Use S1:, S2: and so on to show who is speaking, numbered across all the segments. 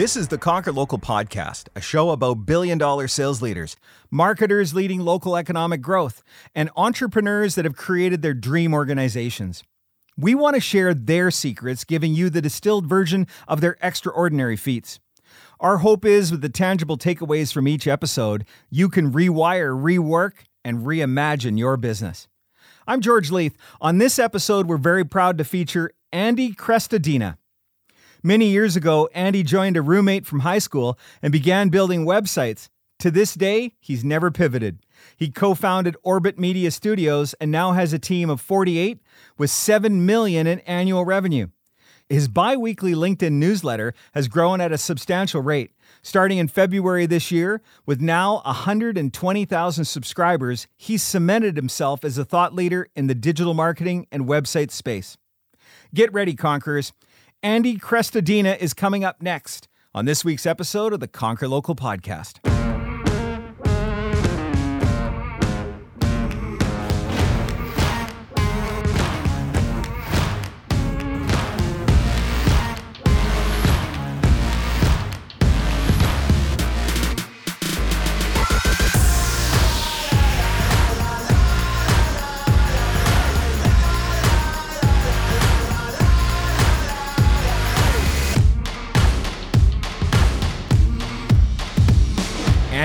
S1: This is the Conquer Local podcast, a show about billion dollar sales leaders, marketers leading local economic growth, and entrepreneurs that have created their dream organizations. We want to share their secrets, giving you the distilled version of their extraordinary feats. Our hope is with the tangible takeaways from each episode, you can rewire, rework, and reimagine your business. I'm George Leith. On this episode, we're very proud to feature Andy Crestodina. Many years ago, Andy joined a roommate from high school and began building websites. To this day, he's never pivoted. He co founded Orbit Media Studios and now has a team of 48 with 7 million in annual revenue. His bi weekly LinkedIn newsletter has grown at a substantial rate. Starting in February this year, with now 120,000 subscribers, he's cemented himself as a thought leader in the digital marketing and website space. Get ready, Conquerors. Andy Crestodina is coming up next on this week's episode of the Conquer Local podcast.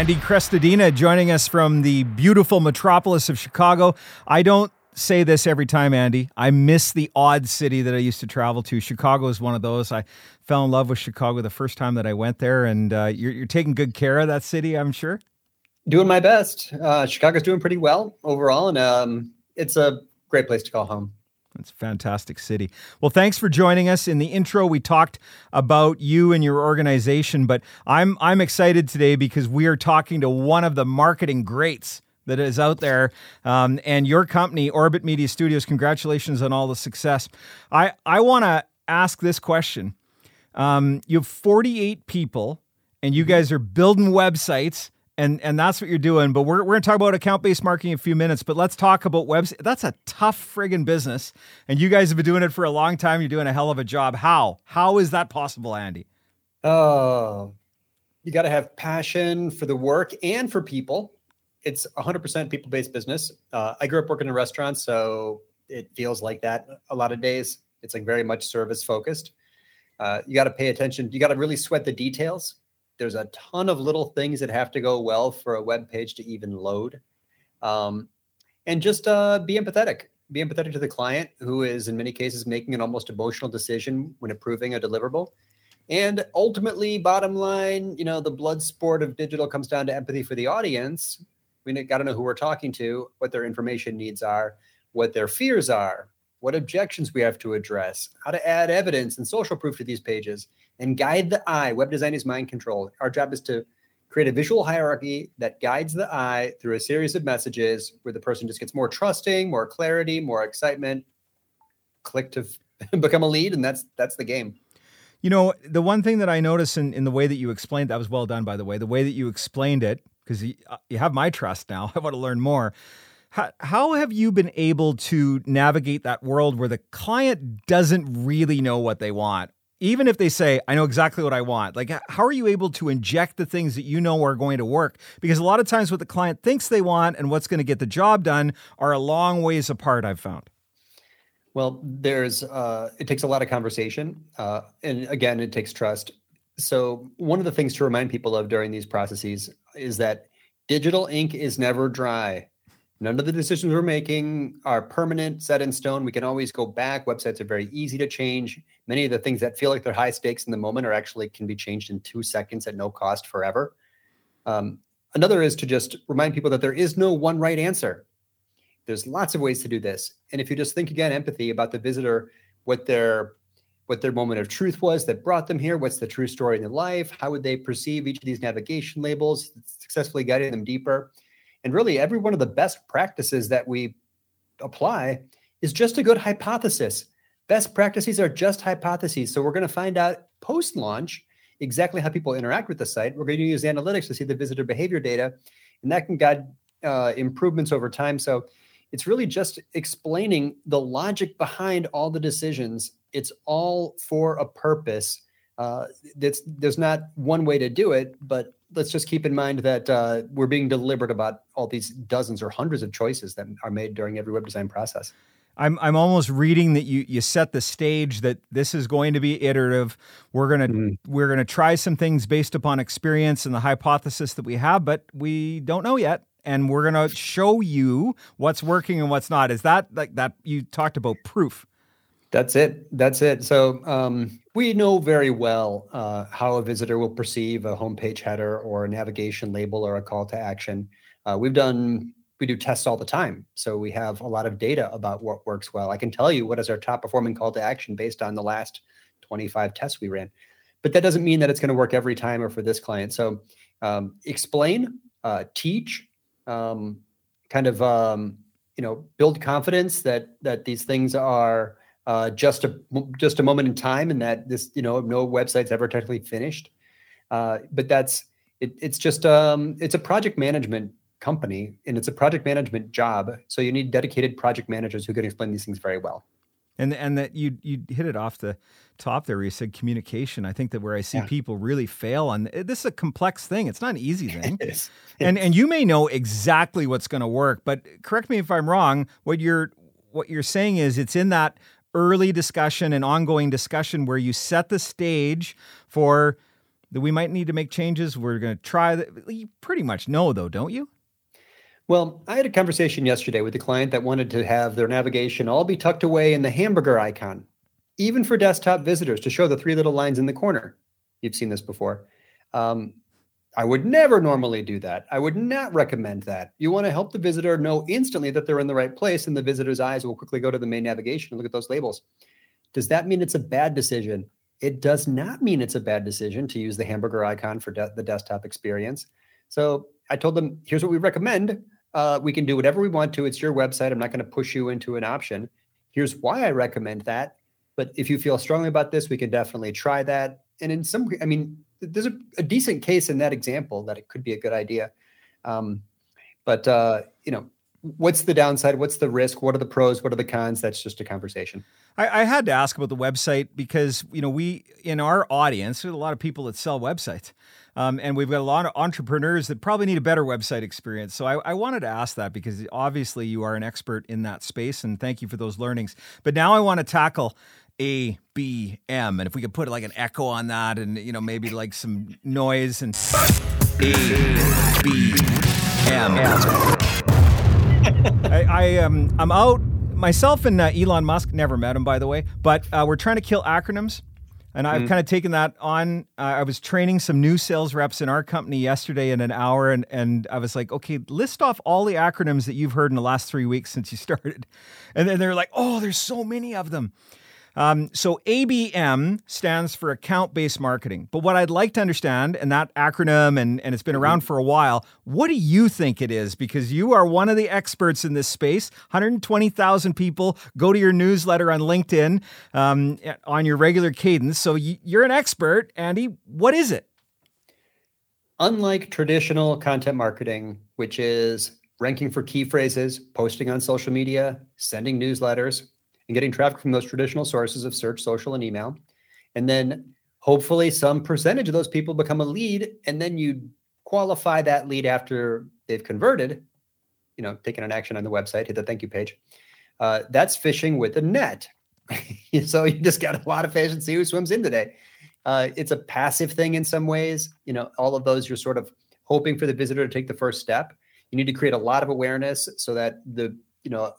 S1: Andy Crestodina joining us from the beautiful metropolis of Chicago. I don't say this every time, Andy. I miss the odd city that I used to travel to. Chicago is one of those. I fell in love with Chicago the first time that I went there, and uh, you're, you're, taking good care of that city, I'm sure.
S2: Doing my best. Uh, Chicago's doing pretty well overall, and um, it's a great place to call home.
S1: It's a fantastic city. Well, thanks for joining us. In the intro, we talked about you and your organization, but I'm I'm excited today because we are talking to one of the marketing greats that is out there, um, and your company, Orbit Media Studios. Congratulations on all the success. I I want to ask this question. Um, you have 48 people, and you guys are building websites and and that's what you're doing. But we're we're gonna talk about account based marketing in a few minutes. But let's talk about webs. That's a tough friggin' business, and you guys have been doing it for a long time. You're doing a hell of a job. How how is that possible, Andy?
S2: Oh, you got to have passion for the work and for people. It's 100% people based business. Uh, I grew up working in restaurants, so it feels like that a lot of days. It's like very much service focused. Uh, you got to pay attention. You got to really sweat the details there's a ton of little things that have to go well for a web page to even load. Um, and just uh, be empathetic. Be empathetic to the client who is, in many cases, making an almost emotional decision when approving a deliverable. And ultimately, bottom line, you know, the blood sport of digital comes down to empathy for the audience. We got to know who we're talking to, what their information needs are, what their fears are, what objections we have to address, how to add evidence and social proof to these pages, and guide the eye. Web design is mind control. Our job is to create a visual hierarchy that guides the eye through a series of messages where the person just gets more trusting, more clarity, more excitement. Click to become a lead, and that's that's the game.
S1: You know, the one thing that I noticed in, in the way that you explained that was well done, by the way, the way that you explained it, because you, uh, you have my trust now. I want to learn more. How, how have you been able to navigate that world where the client doesn't really know what they want even if they say, I know exactly what I want, like how are you able to inject the things that you know are going to work? Because a lot of times what the client thinks they want and what's going to get the job done are a long ways apart, I've found.
S2: Well, there's, uh, it takes a lot of conversation. Uh, and again, it takes trust. So, one of the things to remind people of during these processes is that digital ink is never dry. None of the decisions we're making are permanent, set in stone. We can always go back. Websites are very easy to change. Many of the things that feel like they're high stakes in the moment are actually can be changed in two seconds at no cost forever. Um, another is to just remind people that there is no one right answer. There's lots of ways to do this. And if you just think again, empathy about the visitor, what they're what their moment of truth was that brought them here, what's the true story in their life, how would they perceive each of these navigation labels, successfully guiding them deeper. And really, every one of the best practices that we apply is just a good hypothesis. Best practices are just hypotheses. So we're going to find out post launch exactly how people interact with the site. We're going to use analytics to see the visitor behavior data, and that can guide uh, improvements over time. So it's really just explaining the logic behind all the decisions. It's all for a purpose. Uh, there's not one way to do it, but let's just keep in mind that uh, we're being deliberate about all these dozens or hundreds of choices that are made during every web design process.
S1: I'm I'm almost reading that you you set the stage that this is going to be iterative. We're gonna mm. we're gonna try some things based upon experience and the hypothesis that we have, but we don't know yet. And we're gonna show you what's working and what's not. Is that like that you talked about proof?
S2: That's it. That's it. So um, we know very well uh, how a visitor will perceive a homepage header or a navigation label or a call to action. Uh, we've done we do tests all the time. So we have a lot of data about what works well. I can tell you what is our top performing call to action based on the last 25 tests we ran. But that doesn't mean that it's going to work every time or for this client. So um, explain, uh, teach, um, kind of um, you know build confidence that that these things are uh, just a just a moment in time and that this you know no website's ever technically finished. Uh, but that's it, it's just um, it's a project management company and it's a project management job. So you need dedicated project managers who can explain these things very well.
S1: And and that you you hit it off the top there where you said communication. I think that where I see yeah. people really fail on this is a complex thing. It's not an easy thing. it is. And and you may know exactly what's going to work, but correct me if I'm wrong. What you're what you're saying is it's in that early discussion and ongoing discussion where you set the stage for that we might need to make changes. We're going to try that. You pretty much know though, don't you?
S2: Well, I had a conversation yesterday with a client that wanted to have their navigation all be tucked away in the hamburger icon, even for desktop visitors to show the three little lines in the corner. You've seen this before. Um, I would never normally do that. I would not recommend that. You want to help the visitor know instantly that they're in the right place, and the visitor's eyes will quickly go to the main navigation and look at those labels. Does that mean it's a bad decision? It does not mean it's a bad decision to use the hamburger icon for de- the desktop experience. So I told them, here's what we recommend uh, we can do whatever we want to. It's your website. I'm not going to push you into an option. Here's why I recommend that. But if you feel strongly about this, we can definitely try that. And in some, I mean, there's a, a decent case in that example that it could be a good idea. Um, but uh, you know, what's the downside? What's the risk? What are the pros? What are the cons? That's just a conversation.
S1: I, I, had to ask about the website because you know we in our audience, there's a lot of people that sell websites. Um, and we've got a lot of entrepreneurs that probably need a better website experience. So I, I, wanted to ask that because obviously you are an expert in that space, and thank you for those learnings. But now I want to tackle A, B, M, and if we could put like an echo on that, and you know maybe like some noise and A, B, M. I, I um I'm out myself and uh, Elon Musk never met him by the way, but uh, we're trying to kill acronyms. And I've mm. kind of taken that on. Uh, I was training some new sales reps in our company yesterday in an hour, and, and I was like, okay, list off all the acronyms that you've heard in the last three weeks since you started. And then they're like, oh, there's so many of them. Um, so ABM stands for account based marketing. But what I'd like to understand, and that acronym, and, and it's been around mm-hmm. for a while, what do you think it is? Because you are one of the experts in this space. 120,000 people go to your newsletter on LinkedIn um, on your regular cadence. So you're an expert, Andy. What is it?
S2: Unlike traditional content marketing, which is ranking for key phrases, posting on social media, sending newsletters, and getting traffic from those traditional sources of search, social, and email. And then hopefully some percentage of those people become a lead. And then you qualify that lead after they've converted, you know, taken an action on the website, hit the thank you page. Uh, that's fishing with a net. so you just got a lot of fish and see who swims in today. Uh, it's a passive thing in some ways. You know, all of those you're sort of hoping for the visitor to take the first step. You need to create a lot of awareness so that the you know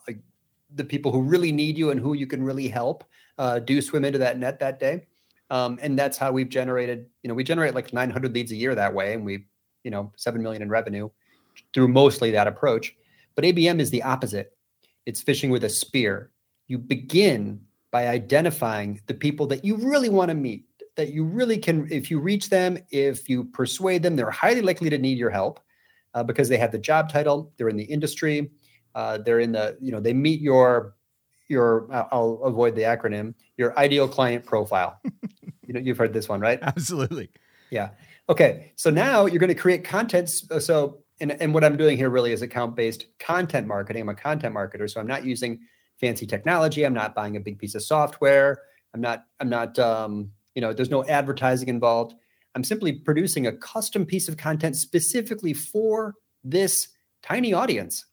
S2: the people who really need you and who you can really help uh, do swim into that net that day. Um, and that's how we've generated, you know, we generate like 900 leads a year that way. And we, you know, 7 million in revenue through mostly that approach. But ABM is the opposite. It's fishing with a spear. You begin by identifying the people that you really want to meet, that you really can, if you reach them, if you persuade them, they're highly likely to need your help uh, because they have the job title, they're in the industry, uh, they're in the, you know, they meet your, your, I'll avoid the acronym, your ideal client profile. you know, you've heard this one, right?
S1: Absolutely.
S2: Yeah. Okay. So now you're going to create content. So, and, and what I'm doing here really is account based content marketing. I'm a content marketer. So I'm not using fancy technology. I'm not buying a big piece of software. I'm not, I'm not, um, you know, there's no advertising involved. I'm simply producing a custom piece of content specifically for this tiny audience.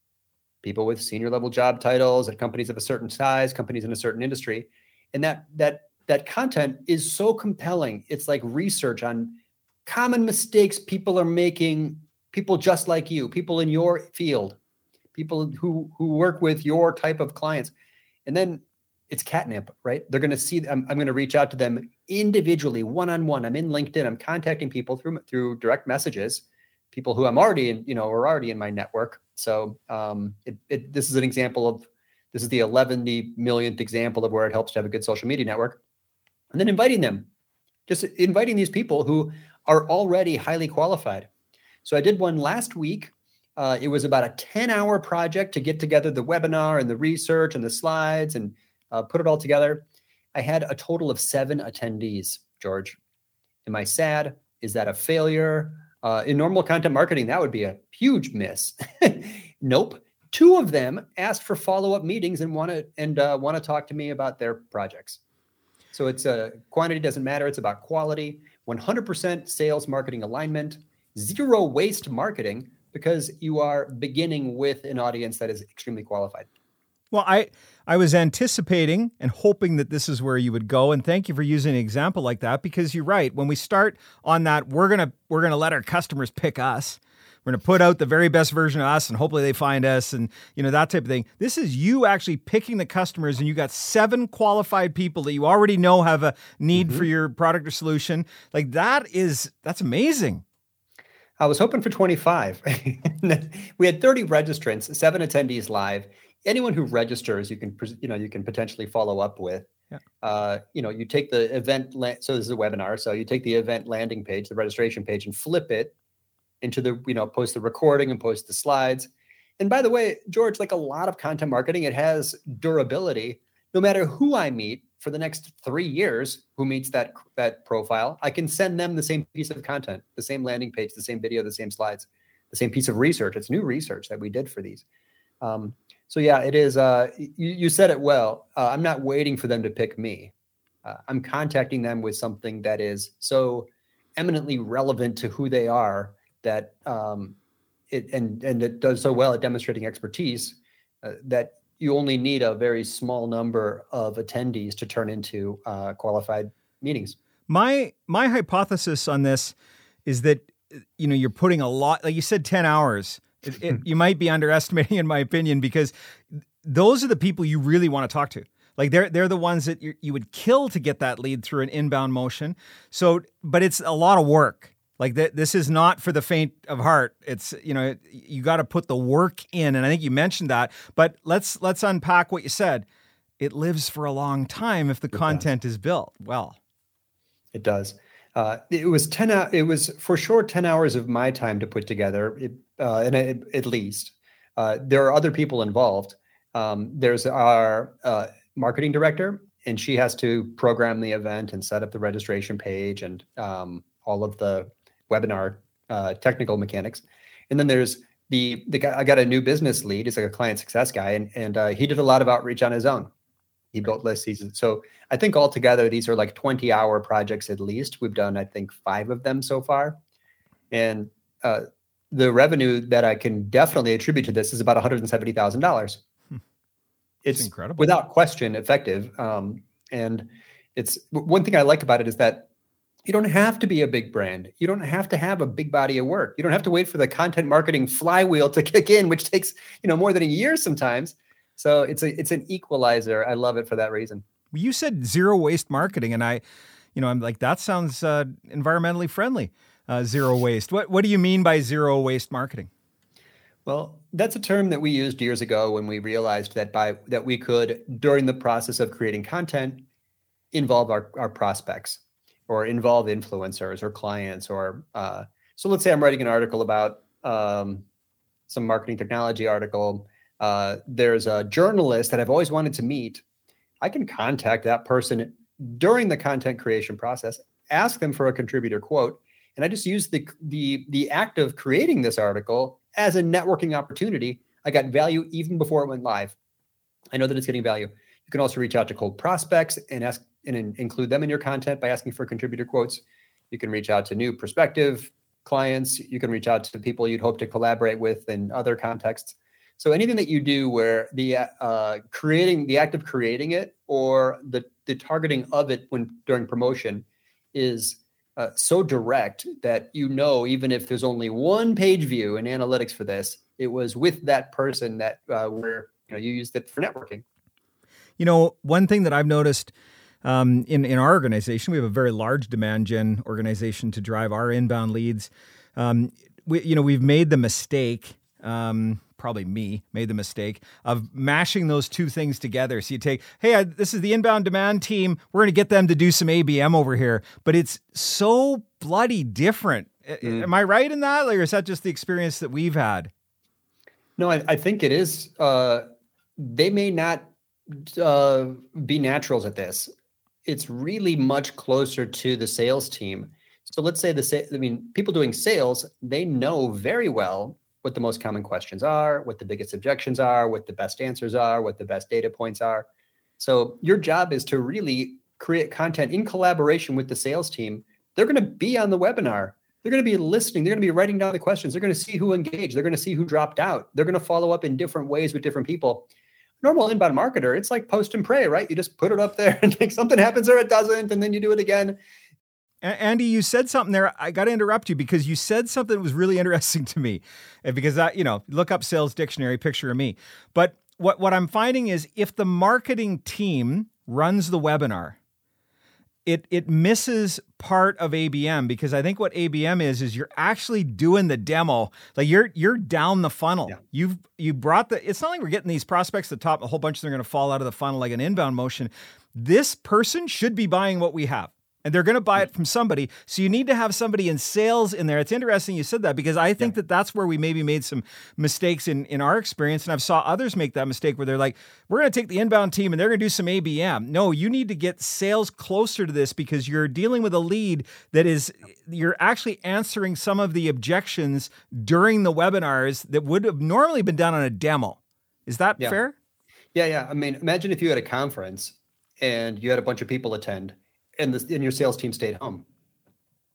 S2: People with senior level job titles at companies of a certain size, companies in a certain industry. And that that that content is so compelling. It's like research on common mistakes people are making, people just like you, people in your field, people who who work with your type of clients. And then it's catnip, right? They're going to see I'm, I'm going to reach out to them individually, one on one. I'm in LinkedIn. I'm contacting people through through direct messages, people who I'm already in, you know, are already in my network. So um, it, it, this is an example of this is the 11 millionth example of where it helps to have a good social media network, and then inviting them, just inviting these people who are already highly qualified. So I did one last week. Uh, it was about a 10 hour project to get together the webinar and the research and the slides and uh, put it all together. I had a total of seven attendees, George. Am I sad? Is that a failure? Uh, in normal content marketing, that would be a huge miss. nope. Two of them asked for follow-up meetings and want to and uh, want to talk to me about their projects. So it's a uh, quantity doesn't matter. It's about quality. 100% sales marketing alignment, zero waste marketing because you are beginning with an audience that is extremely qualified.
S1: Well, I I was anticipating and hoping that this is where you would go and thank you for using an example like that because you're right. When we start on that, we're going to we're going to let our customers pick us. We're going to put out the very best version of us and hopefully they find us and you know that type of thing. This is you actually picking the customers and you got seven qualified people that you already know have a need mm-hmm. for your product or solution. Like that is that's amazing.
S2: I was hoping for 25. we had 30 registrants, seven attendees live anyone who registers, you can you know you can potentially follow up with. Yeah. Uh, you know, you take the event. La- so this is a webinar. So you take the event landing page, the registration page, and flip it into the you know post the recording and post the slides. And by the way, George, like a lot of content marketing, it has durability. No matter who I meet for the next three years, who meets that that profile, I can send them the same piece of content, the same landing page, the same video, the same slides, the same piece of research. It's new research that we did for these. Um, so yeah, it is. Uh, you, you said it well. Uh, I'm not waiting for them to pick me. Uh, I'm contacting them with something that is so eminently relevant to who they are that um, it and and it does so well at demonstrating expertise uh, that you only need a very small number of attendees to turn into uh, qualified meetings.
S1: My my hypothesis on this is that you know you're putting a lot, like you said, ten hours it, it, you might be underestimating, in my opinion, because those are the people you really want to talk to. Like they're they're the ones that you would kill to get that lead through an inbound motion. So, but it's a lot of work. Like th- this is not for the faint of heart. It's you know you got to put the work in, and I think you mentioned that. But let's let's unpack what you said. It lives for a long time if the it content does. is built well.
S2: It does. Uh, it was ten. It was for sure ten hours of my time to put together. It uh, and it, at least. Uh, there are other people involved. Um, there's our uh, marketing director, and she has to program the event and set up the registration page and um, all of the webinar uh, technical mechanics. And then there's the the guy. I got a new business lead. He's like a client success guy, and and uh, he did a lot of outreach on his own. He built lists. He's, So I think altogether these are like 20 hour projects at least. We've done I think five of them so far, and uh, the revenue that I can definitely attribute to this is about $170,000. Hmm. It's incredible. Without question, effective. Um, and it's one thing I like about it is that you don't have to be a big brand. You don't have to have a big body of work. You don't have to wait for the content marketing flywheel to kick in, which takes, you know, more than a year sometimes. So it's a it's an equalizer. I love it for that reason.
S1: You said zero waste marketing and I, you know, I'm like that sounds uh, environmentally friendly uh, zero waste. What what do you mean by zero waste marketing?
S2: Well, that's a term that we used years ago when we realized that by that we could during the process of creating content involve our, our prospects or involve influencers or clients or uh, so let's say i'm writing an article about um, some marketing technology article uh, there's a journalist that i've always wanted to meet i can contact that person during the content creation process ask them for a contributor quote and i just use the the the act of creating this article as a networking opportunity. I got value even before it went live. I know that it's getting value. You can also reach out to cold prospects and ask and in, include them in your content by asking for contributor quotes. You can reach out to new prospective clients. You can reach out to people you'd hope to collaborate with in other contexts. So anything that you do where the uh, creating the act of creating it or the the targeting of it when during promotion is uh, so direct that you know even if there's only one page view in analytics for this it was with that person that uh, where you know you used it for networking.
S1: You know one thing that i've noticed um, in in our organization we have a very large demand gen organization to drive our inbound leads. Um, we you know we've made the mistake um, probably me, made the mistake of mashing those two things together. So you take, hey, I, this is the inbound demand team. We're going to get them to do some ABM over here. But it's so bloody different. Mm. Am I right in that? Or is that just the experience that we've had?
S2: No, I, I think it is. Uh, they may not uh, be naturals at this. It's really much closer to the sales team. So let's say the I mean, people doing sales, they know very well what the most common questions are, what the biggest objections are, what the best answers are, what the best data points are. So your job is to really create content in collaboration with the sales team. They're going to be on the webinar. They're going to be listening. They're going to be writing down the questions. They're going to see who engaged. They're going to see who dropped out. They're going to follow up in different ways with different people. Normal inbound marketer, it's like post and pray, right? You just put it up there and like something happens or it doesn't, and then you do it again.
S1: Andy, you said something there. I got to interrupt you because you said something that was really interesting to me. Eh, because I, you know, look up sales dictionary, picture of me. But what what I'm finding is if the marketing team runs the webinar, it it misses part of ABM because I think what ABM is is you're actually doing the demo. Like you're you're down the funnel. Yeah. You've you brought the. It's not like we're getting these prospects to the top. A whole bunch of them are going to fall out of the funnel like an inbound motion. This person should be buying what we have and they're going to buy it from somebody. So you need to have somebody in sales in there. It's interesting you said that because I think yeah. that that's where we maybe made some mistakes in in our experience, and I've saw others make that mistake where they're like, "We're going to take the inbound team and they're going to do some ABM." No, you need to get sales closer to this because you're dealing with a lead that is you're actually answering some of the objections during the webinars that would have normally been done on a demo. Is that
S2: yeah.
S1: fair?
S2: Yeah, yeah. I mean, imagine if you had a conference and you had a bunch of people attend and the and your sales team stayed home.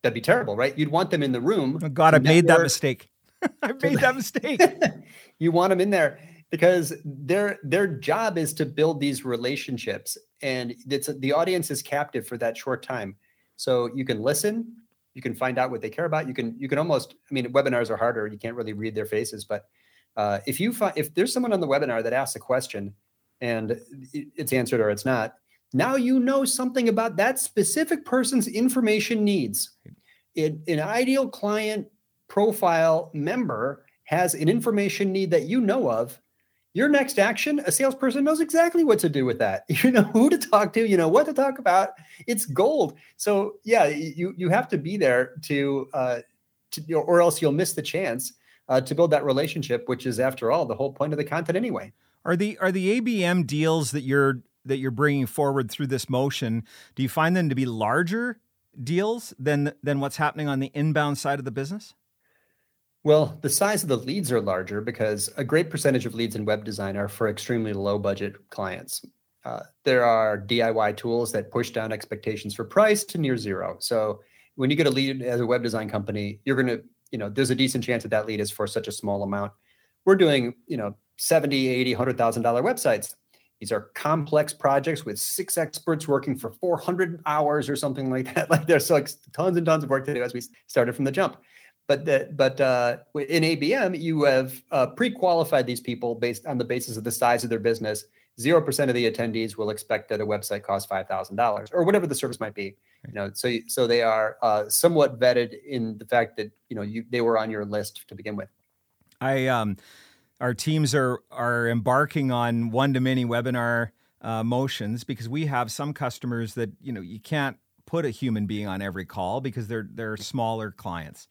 S2: That'd be terrible, right? You'd want them in the room.
S1: Oh God, I made that mistake. I made that mistake.
S2: you want them in there because their their job is to build these relationships, and it's the audience is captive for that short time. So you can listen, you can find out what they care about. You can you can almost. I mean, webinars are harder. You can't really read their faces, but uh, if you find if there's someone on the webinar that asks a question and it's answered or it's not, now you know something about that specific person's information needs. It, an ideal client profile member has an information need that you know of. Your next action, a salesperson knows exactly what to do with that. You know who to talk to, you know what to talk about. It's gold. So yeah, you you have to be there to, uh, to or else you'll miss the chance uh, to build that relationship, which is after all the whole point of the content anyway.
S1: Are the are the ABM deals that you're that you're bringing forward through this motion, do you find them to be larger deals than than what's happening on the inbound side of the business?
S2: Well, the size of the leads are larger because a great percentage of leads in web design are for extremely low budget clients. Uh, there are DIY tools that push down expectations for price to near zero. So when you get a lead as a web design company, you're going to, you know, there's a decent chance that that lead is for such a small amount. We're doing, you know, 70, 80, $100,000 websites. These are complex projects with six experts working for 400 hours or something like that. Like there's like tons and tons of work to do as we started from the jump. But the, but uh, in ABM, you have uh, pre-qualified these people based on the basis of the size of their business. Zero percent of the attendees will expect that a website costs five thousand dollars or whatever the service might be. You know, so so they are uh, somewhat vetted in the fact that you know you they were on your list to begin with.
S1: I um our teams are are embarking on one to many webinar uh, motions because we have some customers that you know you can't put a human being on every call because they're they're smaller clients.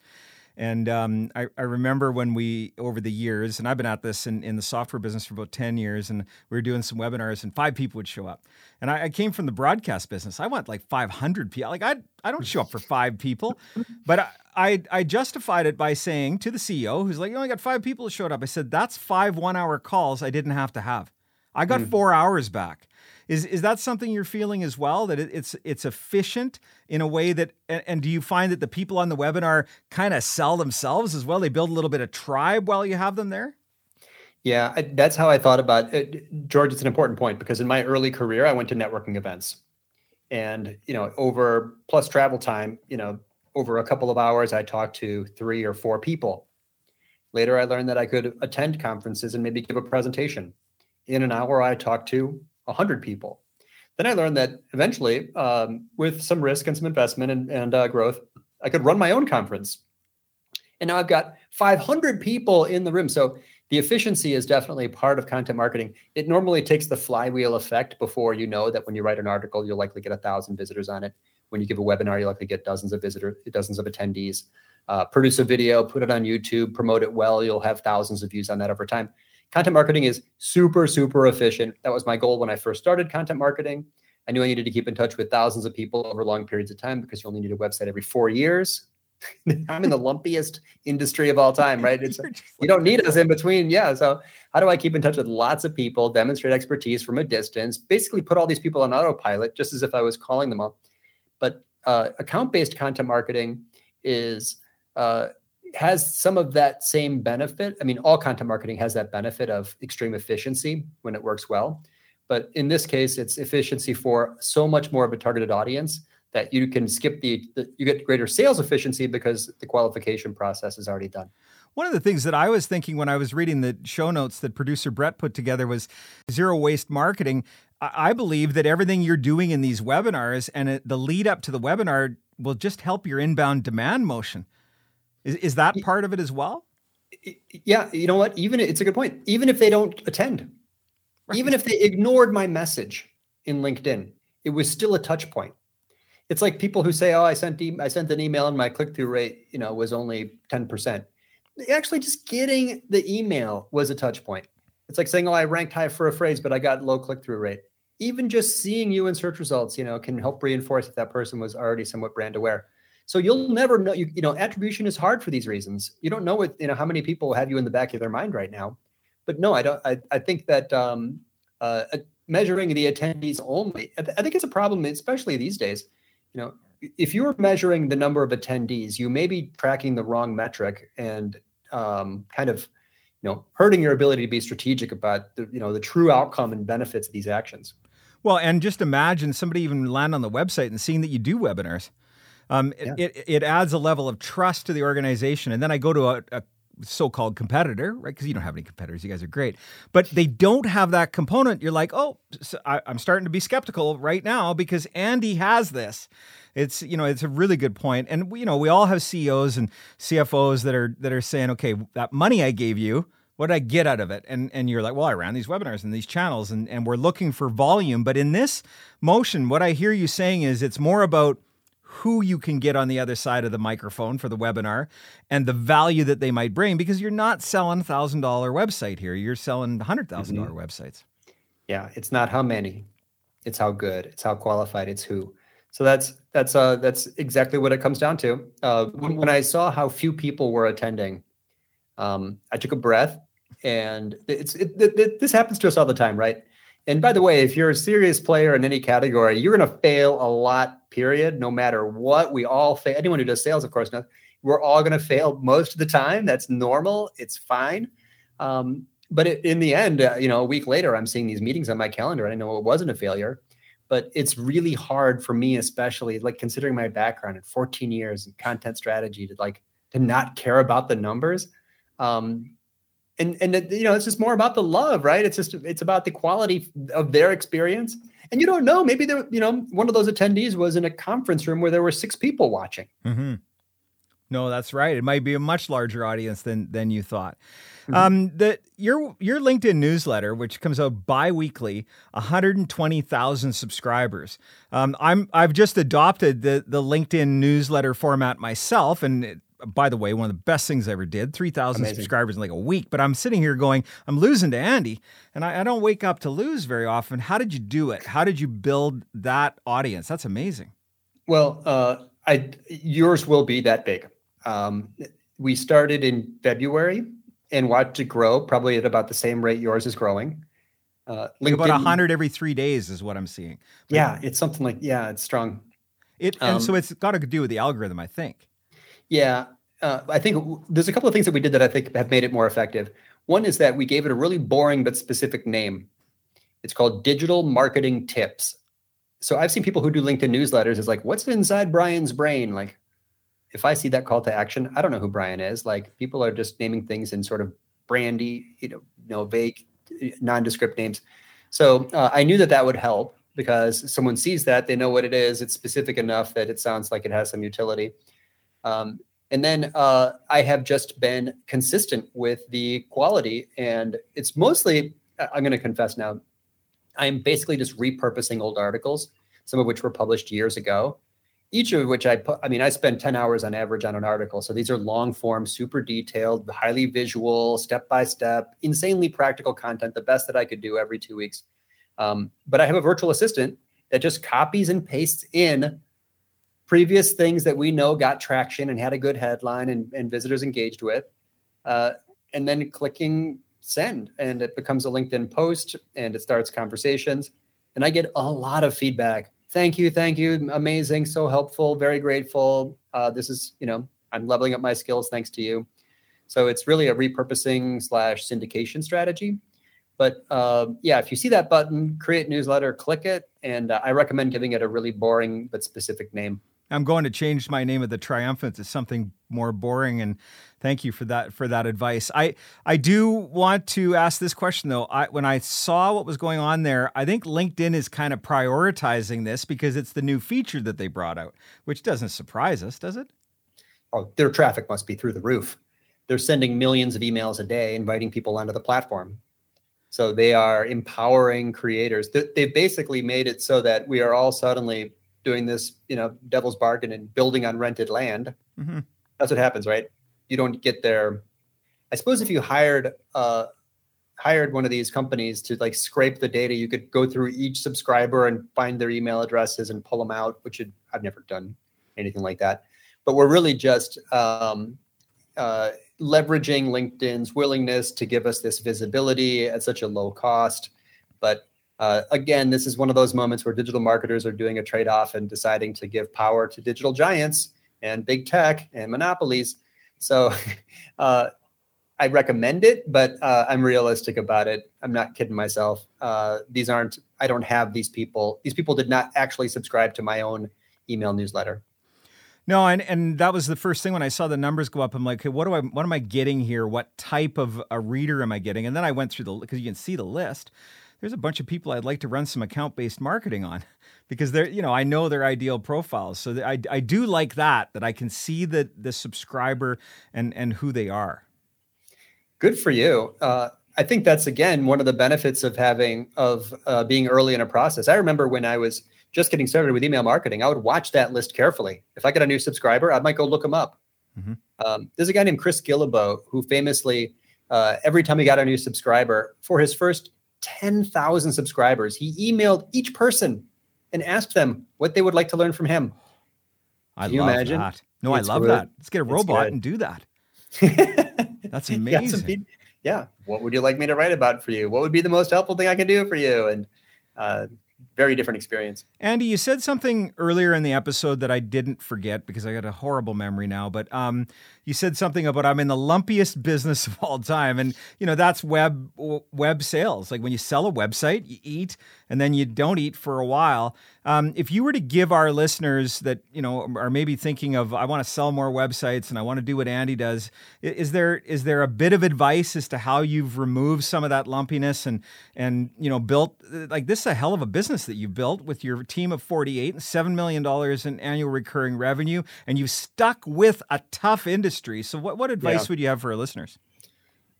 S1: And um, I, I, remember when we, over the years, and I've been at this in, in the software business for about 10 years, and we were doing some webinars, and five people would show up. And I, I came from the broadcast business. I want like 500 people. Like, I, I don't show up for five people. But I, I, I justified it by saying to the CEO, who's like, you only got five people who showed up. I said, that's five one hour calls I didn't have to have. I got mm. four hours back. Is is that something you're feeling as well? That it, it's it's efficient in a way that, and, and do you find that the people on the webinar kind of sell themselves as well? They build a little bit of tribe while you have them there.
S2: Yeah, I, that's how I thought about it. George, it's an important point because in my early career, I went to networking events, and you know, over plus travel time, you know, over a couple of hours, I talked to three or four people. Later, I learned that I could attend conferences and maybe give a presentation. In an hour, I talked to 100 people. Then I learned that eventually, um, with some risk and some investment and, and uh, growth, I could run my own conference. And now I've got 500 people in the room. So the efficiency is definitely part of content marketing. It normally takes the flywheel effect before you know that when you write an article, you'll likely get a thousand visitors on it. When you give a webinar, you likely get dozens of visitors, dozens of attendees. Uh, produce a video, put it on YouTube, promote it well. You'll have thousands of views on that over time. Content marketing is super, super efficient. That was my goal when I first started content marketing. I knew I needed to keep in touch with thousands of people over long periods of time because you only need a website every four years. I'm in the lumpiest industry of all time, right? It's you don't need us in between. Yeah. So how do I keep in touch with lots of people, demonstrate expertise from a distance, basically put all these people on autopilot, just as if I was calling them up. But uh, account-based content marketing is uh, has some of that same benefit. I mean, all content marketing has that benefit of extreme efficiency when it works well. But in this case, it's efficiency for so much more of a targeted audience that you can skip the, the you get greater sales efficiency because the qualification process is already done.
S1: One of the things that I was thinking when I was reading the show notes that producer Brett put together was zero waste marketing. I believe that everything you're doing in these webinars and the lead up to the webinar will just help your inbound demand motion. Is, is that part of it as well?
S2: Yeah, you know what? Even it's a good point. Even if they don't attend, right. even if they ignored my message in LinkedIn, it was still a touch point. It's like people who say, "Oh, I sent e- I sent an email and my click through rate, you know, was only ten percent." Actually, just getting the email was a touch point. It's like saying, "Oh, I ranked high for a phrase, but I got low click through rate." Even just seeing you in search results, you know, can help reinforce that that person was already somewhat brand aware. So you'll never know. You, you know, attribution is hard for these reasons. You don't know what you know how many people have you in the back of their mind right now. But no, I don't. I, I think that um, uh, measuring the attendees only, I, th- I think it's a problem, especially these days. You know, if you're measuring the number of attendees, you may be tracking the wrong metric and um, kind of, you know, hurting your ability to be strategic about the you know the true outcome and benefits of these actions.
S1: Well, and just imagine somebody even land on the website and seeing that you do webinars. Um, yeah. it, it adds a level of trust to the organization. And then I go to a, a so-called competitor, right? Because you don't have any competitors. You guys are great, but they don't have that component. You're like, oh, so I, am starting to be skeptical right now because Andy has this. It's you know it's a really good point, and you know we all have CEOs and CFOs that are that are saying, okay, that money I gave you, what did I get out of it? And and you're like, well, I ran these webinars and these channels, and and we're looking for volume. But in this motion, what I hear you saying is it's more about who you can get on the other side of the microphone for the webinar and the value that they might bring because you're not selling a $1,000 website here. You're selling $100,000 mm-hmm. websites.
S2: Yeah, it's not how many, it's how good, it's how qualified, it's who. So that's that's uh that's exactly what it comes down to. Uh, when, when I saw how few people were attending, um, I took a breath, and it's it, it, it, this happens to us all the time, right? And by the way, if you're a serious player in any category, you're going to fail a lot, period, no matter what. We all fail. Anyone who does sales, of course, knows we're all going to fail most of the time. That's normal. It's fine. Um, but it, in the end, uh, you know, a week later, I'm seeing these meetings on my calendar and I know it wasn't a failure. But it's really hard for me, especially like considering my background in 14 years in content strategy, to like to not care about the numbers. Um, and and you know it's just more about the love right it's just it's about the quality of their experience and you don't know maybe there you know one of those attendees was in a conference room where there were six people watching
S1: mm-hmm. No, that's right. It might be a much larger audience than than you thought. Mm-hmm. Um, the your your LinkedIn newsletter, which comes out biweekly, 120,000 subscribers. Um, I'm I've just adopted the the LinkedIn newsletter format myself, and it, by the way, one of the best things I ever did. Three thousand subscribers in like a week. But I'm sitting here going, I'm losing to Andy, and I, I don't wake up to lose very often. How did you do it? How did you build that audience? That's amazing.
S2: Well, uh, I yours will be that big. Um, we started in February and watched it grow, probably at about the same rate yours is growing.
S1: Uh, like about hundred every three days is what I'm seeing.
S2: yeah, it's something like yeah, it's strong.
S1: It and um, so it's got to do with the algorithm, I think.
S2: Yeah, uh, I think there's a couple of things that we did that I think have made it more effective. One is that we gave it a really boring but specific name. It's called Digital Marketing Tips. So I've seen people who do LinkedIn newsletters is like, what's inside Brian's brain? Like, if I see that call to action, I don't know who Brian is. Like people are just naming things in sort of brandy, you know, you know vague, nondescript names. So uh, I knew that that would help because someone sees that they know what it is. It's specific enough that it sounds like it has some utility. Um, and then uh, I have just been consistent with the quality, and it's mostly. I'm going to confess now. I'm basically just repurposing old articles, some of which were published years ago, each of which I put, I mean, I spend 10 hours on average on an article. So these are long form, super detailed, highly visual, step by step, insanely practical content, the best that I could do every two weeks. Um, but I have a virtual assistant that just copies and pastes in previous things that we know got traction and had a good headline and, and visitors engaged with. Uh, and then clicking send, and it becomes a LinkedIn post and it starts conversations. And I get a lot of feedback thank you, thank you, amazing, so helpful, very grateful. Uh, this is, you know, I'm leveling up my skills thanks to you. So it's really a repurposing slash syndication strategy. But uh, yeah, if you see that button, create newsletter, click it, and uh, I recommend giving it a really boring but specific name.
S1: I'm going to change my name of the triumphant to something more boring and thank you for that for that advice. I I do want to ask this question though. I when I saw what was going on there, I think LinkedIn is kind of prioritizing this because it's the new feature that they brought out, which doesn't surprise us, does it?
S2: Oh, their traffic must be through the roof. They're sending millions of emails a day inviting people onto the platform. So they are empowering creators. They've basically made it so that we are all suddenly doing this, you know, devil's bargain and building on rented land. Mm-hmm. That's what happens, right? You don't get there. I suppose if you hired uh, hired one of these companies to like scrape the data, you could go through each subscriber and find their email addresses and pull them out, which I've never done anything like that. But we're really just um, uh, leveraging LinkedIn's willingness to give us this visibility at such a low cost. But uh, again, this is one of those moments where digital marketers are doing a trade off and deciding to give power to digital giants and big tech and monopolies. So uh, I recommend it, but uh, I'm realistic about it. I'm not kidding myself. Uh, these aren't, I don't have these people. These people did not actually subscribe to my own email newsletter.
S1: No, and and that was the first thing when I saw the numbers go up. I'm like, okay, what do I what am I getting here? What type of a reader am I getting? And then I went through the because you can see the list there's a bunch of people I'd like to run some account based marketing on because they're, you know, I know their ideal profiles. So I, I do like that, that I can see the, the subscriber and, and who they are.
S2: Good for you. Uh, I think that's again one of the benefits of having of uh, being early in a process. I remember when I was just getting started with email marketing, I would watch that list carefully. If I get a new subscriber, I might go look them up. Mm-hmm. Um, there's a guy named Chris Guillebeau who famously, uh, every time he got a new subscriber, for his first 10,000 subscribers. He emailed each person and asked them what they would like to learn from him.
S1: I love imagine? that. No, it's I love that. Let's get a robot and do that. That's amazing.
S2: yeah, yeah. What would you like me to write about for you? What would be the most helpful thing I can do for you? And uh, very different experience.
S1: Andy, you said something earlier in the episode that I didn't forget because I got a horrible memory now. But um, you said something about I'm in the lumpiest business of all time, and you know that's web web sales. Like when you sell a website, you eat and then you don't eat for a while. Um, if you were to give our listeners that you know are maybe thinking of, I want to sell more websites and I want to do what Andy does, is there is there a bit of advice as to how you've removed some of that lumpiness and and you know built like this is a hell of a business that you built with your team of 48 and seven million dollars in annual recurring revenue, and you've stuck with a tough industry. So what what advice yeah. would you have for our listeners?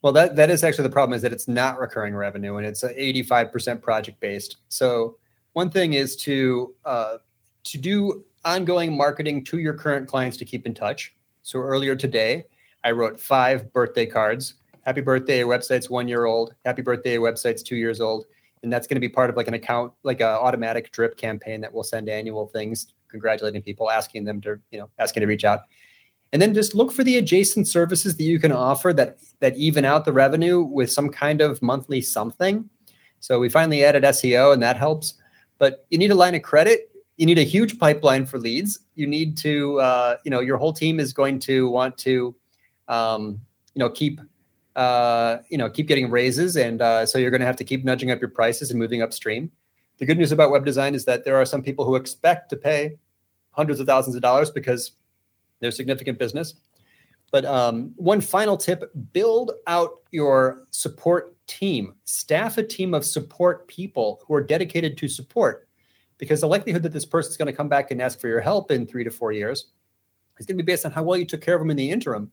S2: Well, that that is actually the problem is that it's not recurring revenue and it's 85% project based. So one thing is to uh, to do ongoing marketing to your current clients to keep in touch. So earlier today, I wrote five birthday cards. Happy birthday, website's one year old. Happy birthday, website's two years old. And that's going to be part of like an account, like an automatic drip campaign that will send annual things congratulating people, asking them to, you know, asking to reach out and then just look for the adjacent services that you can offer that that even out the revenue with some kind of monthly something. So we finally added seo and that helps. But you need a line of credit. You need a huge pipeline for leads. You need to uh, you know your whole team is going to want to um, you know keep uh, you know keep getting raises. And uh, so you're going to have to keep nudging up your prices and moving upstream. The good news about web design is that there are some people who expect to pay hundreds of thousands of dollars because they're significant business. But um, one final tip build out your support team, staff a team of support people who are dedicated to support. Because the likelihood that this person is going to come back and ask for your help in three to four years is going to be based on how well you took care of them in the interim.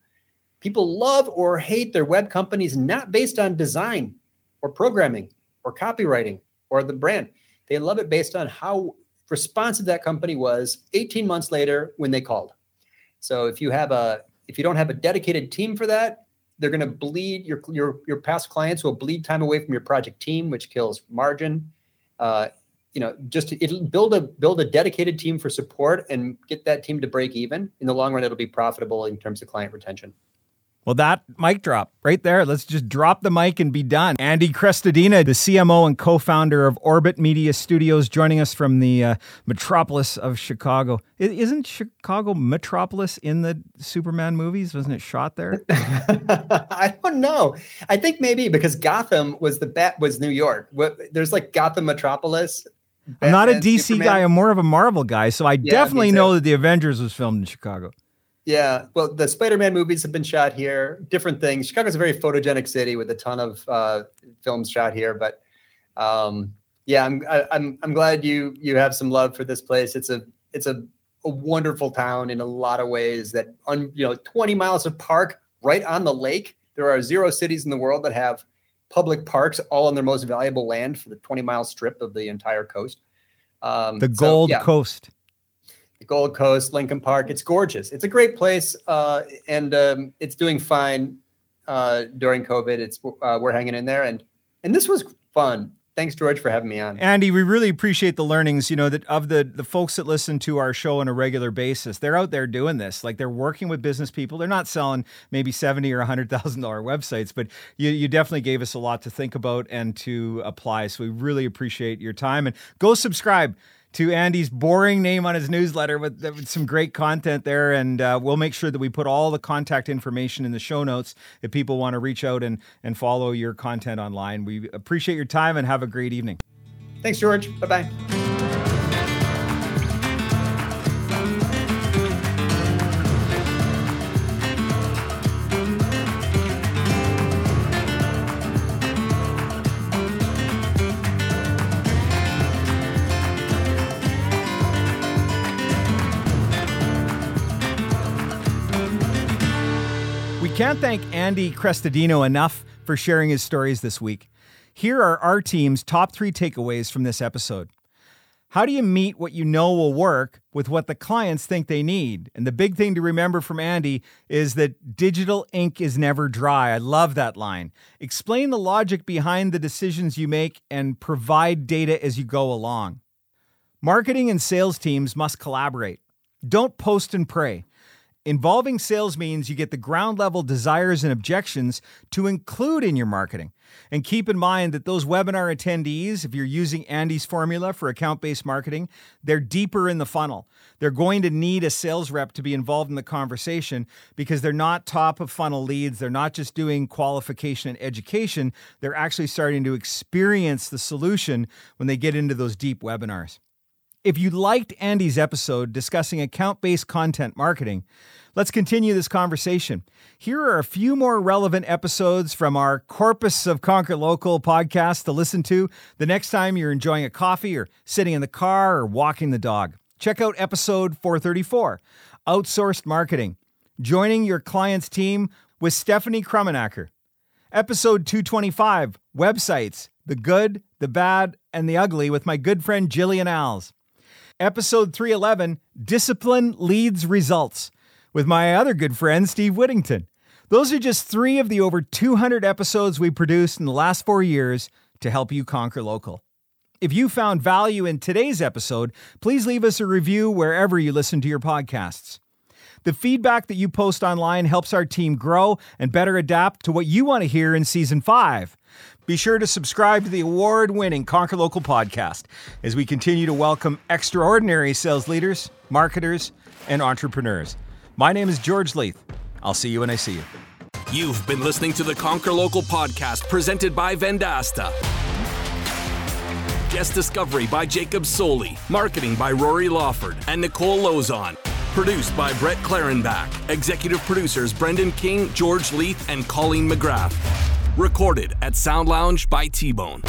S2: People love or hate their web companies not based on design or programming or copywriting or the brand. They love it based on how responsive that company was 18 months later when they called. So if you have a if you don't have a dedicated team for that, they're going to bleed your your your past clients will bleed time away from your project team, which kills margin. Uh, you know, just it'll build a build a dedicated team for support and get that team to break even. In the long run, it'll be profitable in terms of client retention.
S1: Well, that mic drop right there. Let's just drop the mic and be done. Andy Crestodina, the CMO and co founder of Orbit Media Studios, joining us from the uh, metropolis of Chicago. Isn't Chicago metropolis in the Superman movies? Wasn't it shot there?
S2: I don't know. I think maybe because Gotham was the bat was New York. There's like Gotham Metropolis.
S1: Batman, I'm not a DC Superman. guy. I'm more of a Marvel guy. So I yeah, definitely know that the Avengers was filmed in Chicago.
S2: Yeah, well, the Spider-Man movies have been shot here. Different things. Chicago's a very photogenic city with a ton of uh, films shot here. But um, yeah, I'm I, am i I'm glad you you have some love for this place. It's a it's a, a wonderful town in a lot of ways. That on you know 20 miles of park right on the lake. There are zero cities in the world that have public parks all on their most valuable land for the 20 mile strip of the entire coast.
S1: Um, the Gold so, yeah. Coast.
S2: Gold Coast, Lincoln Park. It's gorgeous. It's a great place, uh, and um, it's doing fine uh, during COVID. It's uh, we're hanging in there, and and this was fun. Thanks, George, for having me on.
S1: Andy, we really appreciate the learnings. You know that of the the folks that listen to our show on a regular basis, they're out there doing this. Like they're working with business people. They're not selling maybe seventy or hundred thousand dollar websites, but you you definitely gave us a lot to think about and to apply. So we really appreciate your time and go subscribe to Andy's boring name on his newsletter with, with some great content there. And uh, we'll make sure that we put all the contact information in the show notes if people want to reach out and, and follow your content online. We appreciate your time and have a great evening.
S2: Thanks, George. Bye bye.
S1: Can't thank Andy Crestodina enough for sharing his stories this week. Here are our team's top three takeaways from this episode. How do you meet what you know will work with what the clients think they need? And the big thing to remember from Andy is that digital ink is never dry. I love that line. Explain the logic behind the decisions you make and provide data as you go along. Marketing and sales teams must collaborate. Don't post and pray. Involving sales means you get the ground level desires and objections to include in your marketing. And keep in mind that those webinar attendees, if you're using Andy's formula for account based marketing, they're deeper in the funnel. They're going to need a sales rep to be involved in the conversation because they're not top of funnel leads. They're not just doing qualification and education. They're actually starting to experience the solution when they get into those deep webinars. If you liked Andy's episode discussing account based content marketing, let's continue this conversation. Here are a few more relevant episodes from our corpus of Conquer Local podcast to listen to the next time you're enjoying a coffee or sitting in the car or walking the dog. Check out episode 434 Outsourced Marketing, joining your client's team with Stephanie Krummenacker. Episode 225 Websites, the good, the bad, and the ugly with my good friend Jillian Alls. Episode 311 Discipline Leads Results with my other good friend Steve Whittington. Those are just three of the over 200 episodes we produced in the last four years to help you conquer local. If you found value in today's episode, please leave us a review wherever you listen to your podcasts. The feedback that you post online helps our team grow and better adapt to what you want to hear in season five. Be sure to subscribe to the award winning Conquer Local podcast as we continue to welcome extraordinary sales leaders, marketers, and entrepreneurs. My name is George Leith. I'll see you when I see you.
S3: You've been listening to the Conquer Local podcast presented by Vendasta. Guest discovery by Jacob Soley, marketing by Rory Lawford and Nicole Lozon. Produced by Brett Clarenbach. Executive producers Brendan King, George Leith, and Colleen McGrath. Recorded at Sound Lounge by T Bone.